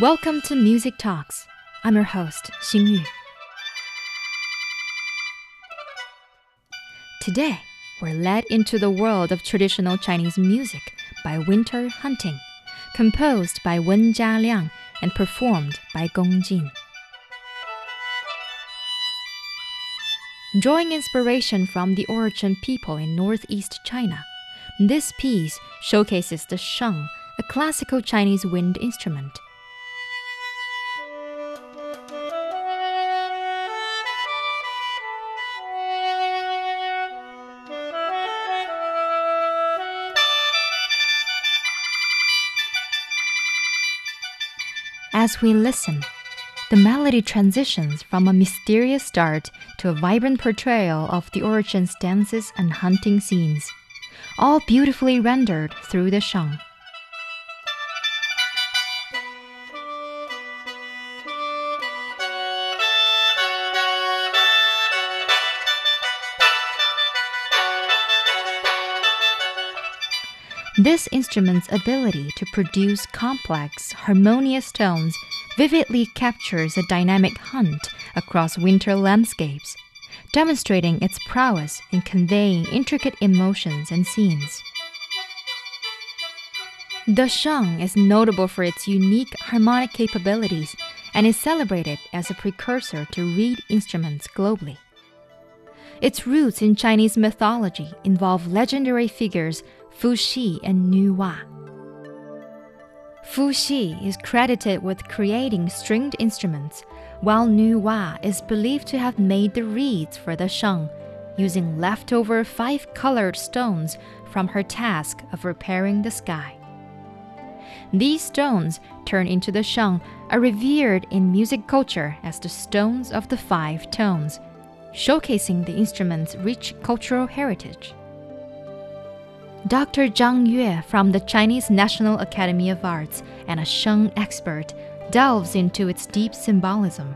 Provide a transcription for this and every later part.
Welcome to Music Talks. I'm your host, Xingyu. Today, we're led into the world of traditional Chinese music by Winter Hunting, composed by Wen Jialiang and performed by Gong Jin. Drawing inspiration from the Oroqen people in northeast China, this piece showcases the sheng, a classical Chinese wind instrument. As we listen, the melody transitions from a mysterious start to a vibrant portrayal of the origins dances and hunting scenes, all beautifully rendered through the sheng. This instrument's ability to produce complex, harmonious tones vividly captures a dynamic hunt across winter landscapes, demonstrating its prowess in conveying intricate emotions and scenes. The sheng is notable for its unique harmonic capabilities and is celebrated as a precursor to reed instruments globally. Its roots in Chinese mythology involve legendary figures Fu Xi and Nu Wa. Fu Xi is credited with creating stringed instruments, while Nuwa is believed to have made the reeds for the sheng, using leftover five colored stones from her task of repairing the sky. These stones, turned into the sheng, are revered in music culture as the stones of the five tones, showcasing the instrument's rich cultural heritage. Dr. Zhang Yue from the Chinese National Academy of Arts and a Sheng expert delves into its deep symbolism.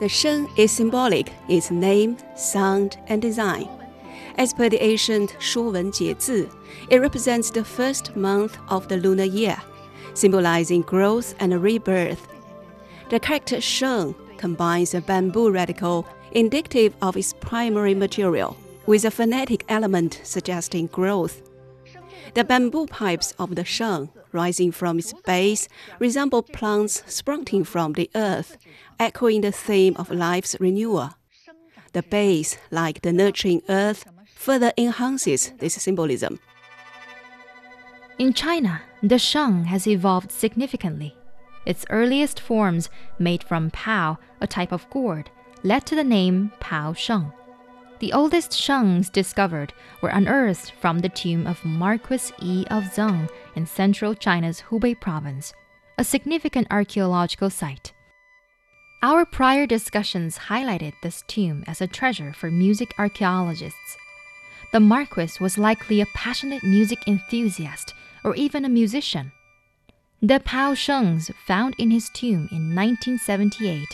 The sheng is symbolic. Its name, sound, and design. As per the ancient Shuo Wen Jie Zi, it represents the first month of the lunar year, symbolizing growth and rebirth. The character sheng combines a bamboo radical indicative of its primary material with a phonetic element suggesting growth. The bamboo pipes of the sheng, rising from its base, resemble plants sprouting from the earth, echoing the theme of life's renewal. The base, like the nurturing earth, further enhances this symbolism. In China, the sheng has evolved significantly. Its earliest forms, made from pao, a type of gourd, led to the name Pao Sheng. The oldest shengs discovered were unearthed from the tomb of Marquis Yi of Zeng in central China's Hubei province, a significant archaeological site. Our prior discussions highlighted this tomb as a treasure for music archaeologists. The Marquis was likely a passionate music enthusiast or even a musician. The Pao Shengs found in his tomb in 1978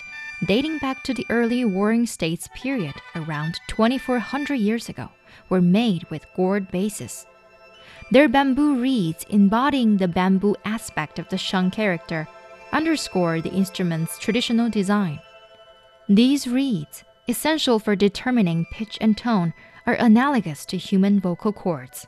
dating back to the early Warring States period around 2400 years ago, were made with gourd bases. Their bamboo reeds, embodying the bamboo aspect of the sheng character, underscore the instrument's traditional design. These reeds, essential for determining pitch and tone, are analogous to human vocal cords.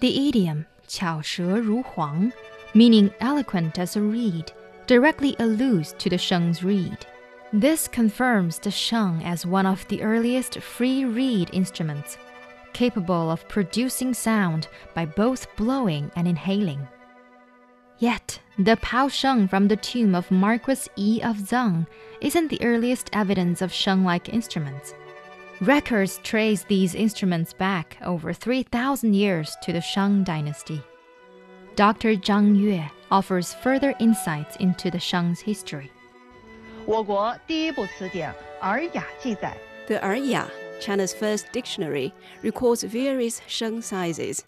The idiom 巧舌如簧, meaning eloquent as a reed, directly alludes to the sheng's reed. This confirms the sheng as one of the earliest free reed instruments, capable of producing sound by both blowing and inhaling. Yet, the Pao Sheng from the tomb of Marquis Yi of Zeng isn't the earliest evidence of sheng like instruments. Records trace these instruments back over 3,000 years to the Shang dynasty. Dr. Zhang Yue offers further insights into the sheng's history. 我国第一部词典《尔雅》记载， The Erya, China's first dictionary, records various sheng sizes.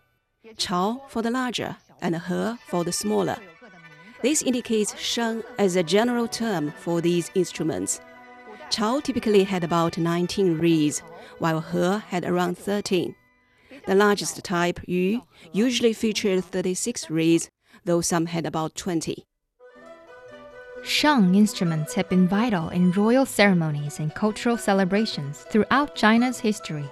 Chao for the larger and He for the smaller. This indicates sheng as a general term for these instruments. Chao typically had about 19 reeds, while He had around 13. The largest type, yu, usually featured 36 reeds, though some had about 20. Sheng instruments have been vital in royal ceremonies and cultural celebrations throughout China's history.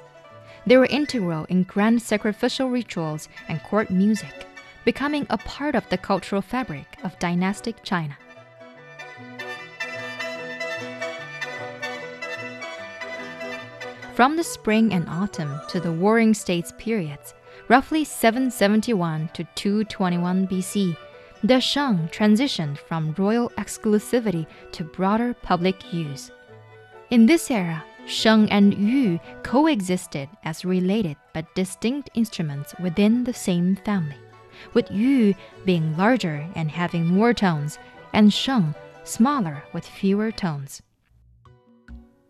They were integral in grand sacrificial rituals and court music, becoming a part of the cultural fabric of dynastic China. From the spring and autumn to the Warring States periods, roughly 771 to 221 BC, the Sheng transitioned from royal exclusivity to broader public use. In this era, Sheng and Yu coexisted as related but distinct instruments within the same family, with Yu being larger and having more tones, and Sheng smaller with fewer tones.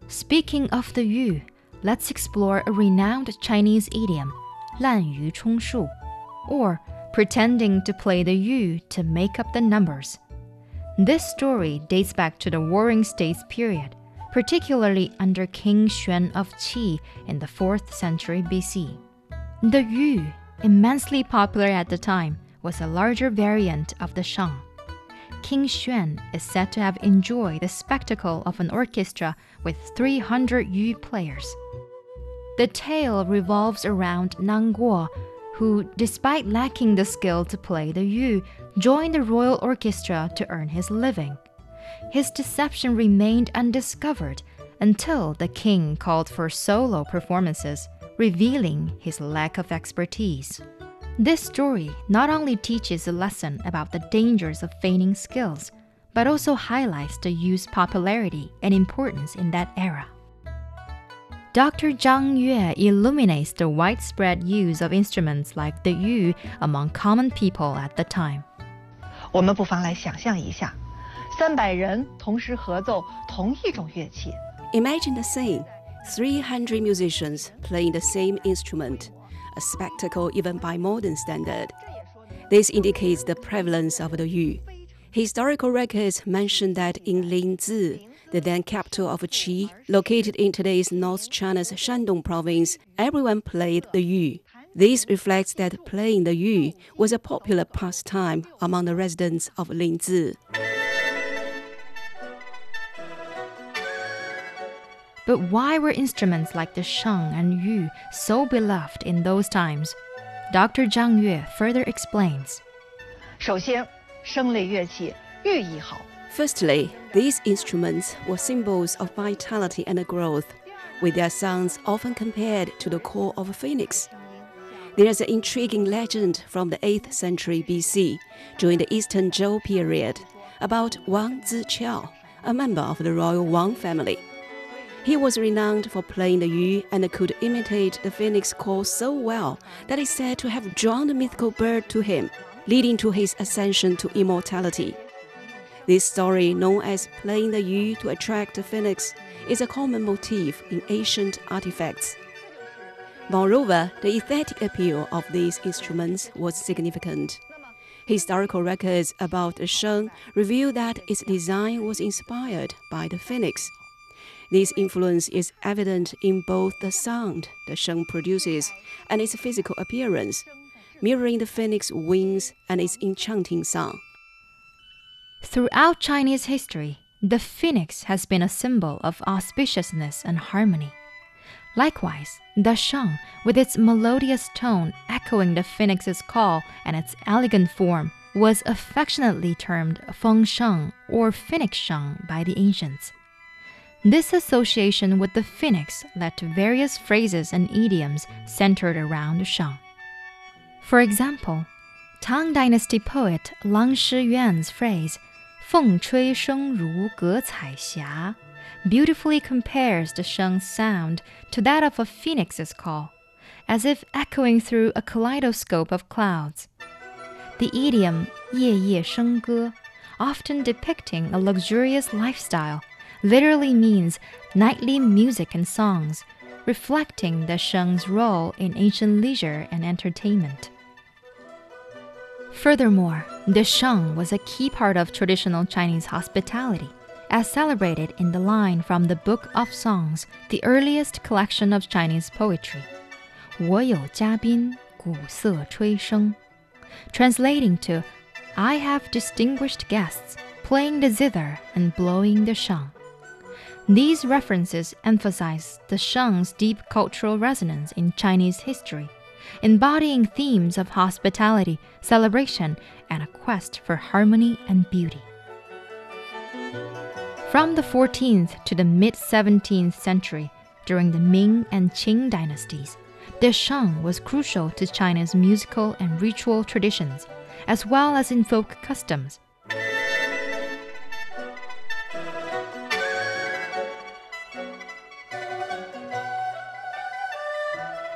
Speaking of the Yu, let's explore a renowned Chinese idiom, 滥竽充数, or pretending to play the yu to make up the numbers. This story dates back to the Warring States period, particularly under King Xuan of Qi in the 4th century BC. The yu, immensely popular at the time, was a larger variant of the sheng. King Xuan is said to have enjoyed the spectacle of an orchestra with 300 yu players. The tale revolves around Nan Guo, who, despite lacking the skill to play the yu, joined the royal orchestra to earn his living. His deception remained undiscovered until the king called for solo performances, revealing his lack of expertise. This story not only teaches a lesson about the dangers of feigning skills, but also highlights the yu's popularity and importance in that era. Dr. Zhang Yue illuminates the widespread use of instruments like the yu among common people at the time. 我们不妨来想象一下，三百人同时合奏同一种乐器。Imagine the scene: 300 musicians playing the same instrument a spectacle even by modern standard. This indicates the prevalence of the yu. Historical records mention that in Linzi, the then capital of Qi, located in today's North China's Shandong province, everyone played the yu. This reflects that playing the yu was a popular pastime among the residents of Linzi. But why were instruments like the sheng and yu so beloved in those times? Dr. Zhang Yue further explains. Firstly, these instruments were symbols of vitality and growth, with their sounds often compared to the call of a phoenix. There is an intriguing legend from the 8th century BC, during the Eastern Zhou period, about Wang Ziqiao, a member of the royal Wang family. He was renowned for playing the yu and could imitate the phoenix call so well that that is said to have drawn the mythical bird to him, leading to his ascension to immortality. This story, known as playing the yu to attract the phoenix, is a common motif in ancient artifacts. Moreover, the aesthetic appeal of these instruments was significant. Historical records about the sheng reveal that its design was inspired by the phoenix. This influence is evident in both the sound the sheng produces and its physical appearance, mirroring the phoenix wings and its enchanting song. Throughout Chinese history, the phoenix has been a symbol of auspiciousness and harmony. Likewise, the sheng, with its melodious tone echoing the phoenix's call and its elegant form, was affectionately termed feng sheng or phoenix sheng by the ancients. This association with the phoenix led to various phrases and idioms centered around Sheng. For example, Tang Dynasty poet Lang Shi Yuan's phrase, Feng Chui Sheng Ru Ge Cai Xia, beautifully compares the sheng's sound to that of a phoenix's call, as if echoing through a kaleidoscope of clouds. The idiom Ye Ye Sheng Ge, often depicting a luxurious lifestyle literally means nightly music and songs, reflecting the sheng's role in ancient leisure and entertainment. Furthermore, the sheng was a key part of traditional Chinese hospitality, as celebrated in the line from the Book of Songs, the earliest collection of Chinese poetry. 我有嘉宾，鼓瑟吹笙. Translating to, I have distinguished guests playing the zither and blowing the sheng. These references emphasize the sheng's deep cultural resonance in Chinese history, embodying themes of hospitality, celebration, and a quest for harmony and beauty. From the 14th to the mid 17th century, during the Ming and Qing dynasties, the sheng was crucial to China's musical and ritual traditions, as well as in folk customs.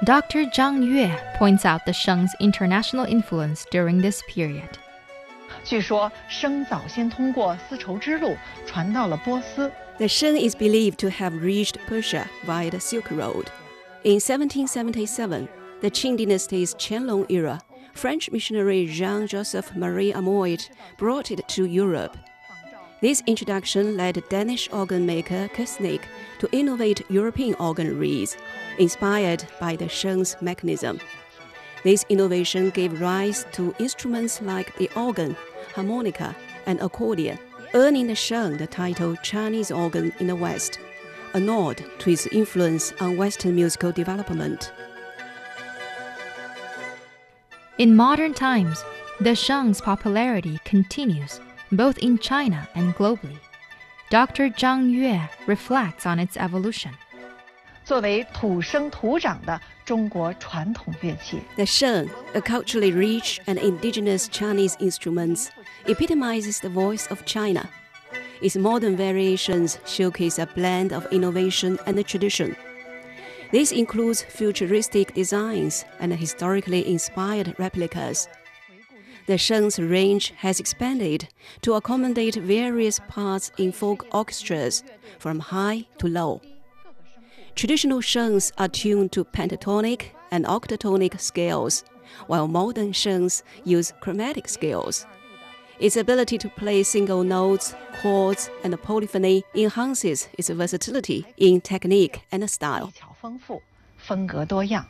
Dr. Zhang Yue points out the Sheng's international influence during this period. The Sheng is believed to have reached Persia via the Silk Road. In 1777, the Qing dynasty's Qianlong era, French missionary Jean Joseph Marie Amiot brought it to Europe this introduction led Danish organ maker Köstnig to innovate European organ reeds, inspired by the sheng's mechanism. This innovation gave rise to instruments like the organ, harmonica, and accordion, earning the sheng the title Chinese organ in the West, a nod to its influence on Western musical development. In modern times, the sheng's popularity continues both in China and globally. Dr. Zhang Yue reflects on its evolution. 作为土生土长的中国传统乐器， The sheng, a culturally rich and indigenous Chinese instrument, epitomizes the voice of China. Its modern variations showcase a blend of innovation and tradition. This includes futuristic designs and historically inspired replicas. The sheng's range has expanded to accommodate various parts in folk orchestras, from high to low. Traditional shengs are tuned to pentatonic and octatonic scales, while modern shengs use chromatic scales. Its ability to play single notes, chords, and polyphony enhances its versatility in technique and 技 style. 巧丰富，风格多样。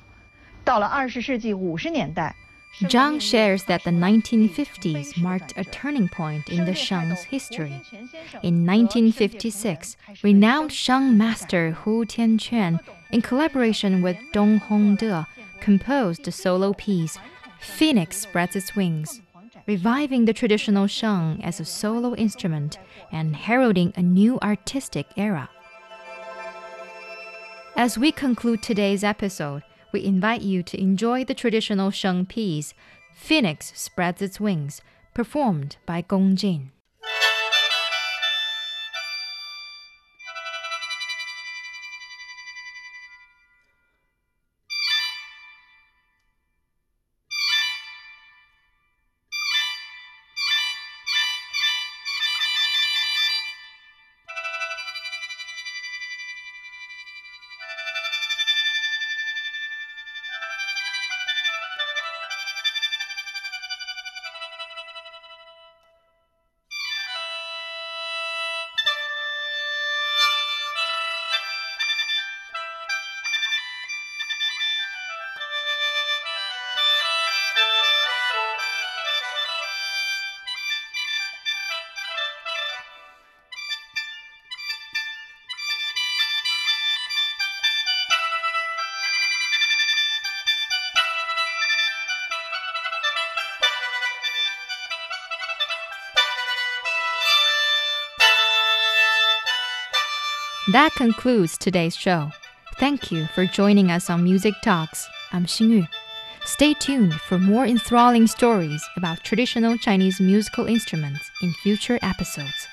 到了二十世纪五十年代， Zhang shares that the 1950s marked a turning point in the sheng's history. In 1956, renowned sheng master Hu Tianquan, in collaboration with Dong Hongde, composed the solo piece Phoenix Spreads Its Wings, reviving the traditional sheng as a solo instrument and heralding a new artistic era. As we conclude today's episode, we invite you to enjoy the traditional sheng piece Phoenix Spreads Its Wings, performed by Gong Jin. That concludes today's show. Thank you for joining us on Music Talks. I'm Xingyu. Stay tuned for more enthralling stories about traditional Chinese musical instruments in future episodes.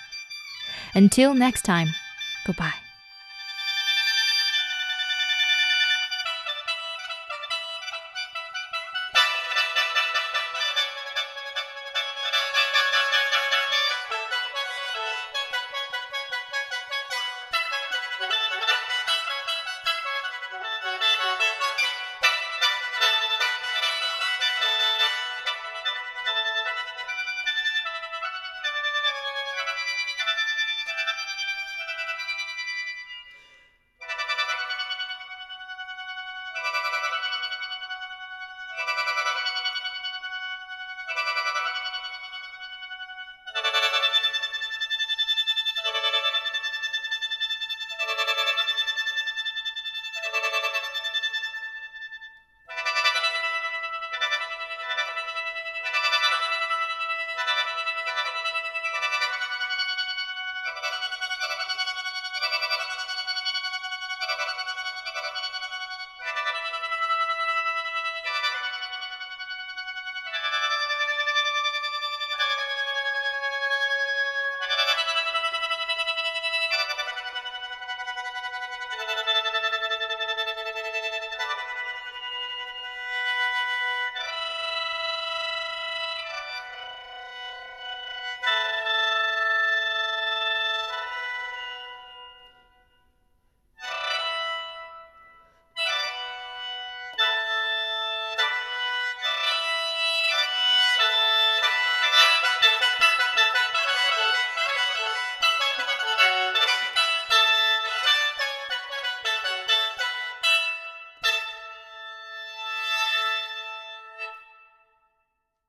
Until next time, goodbye.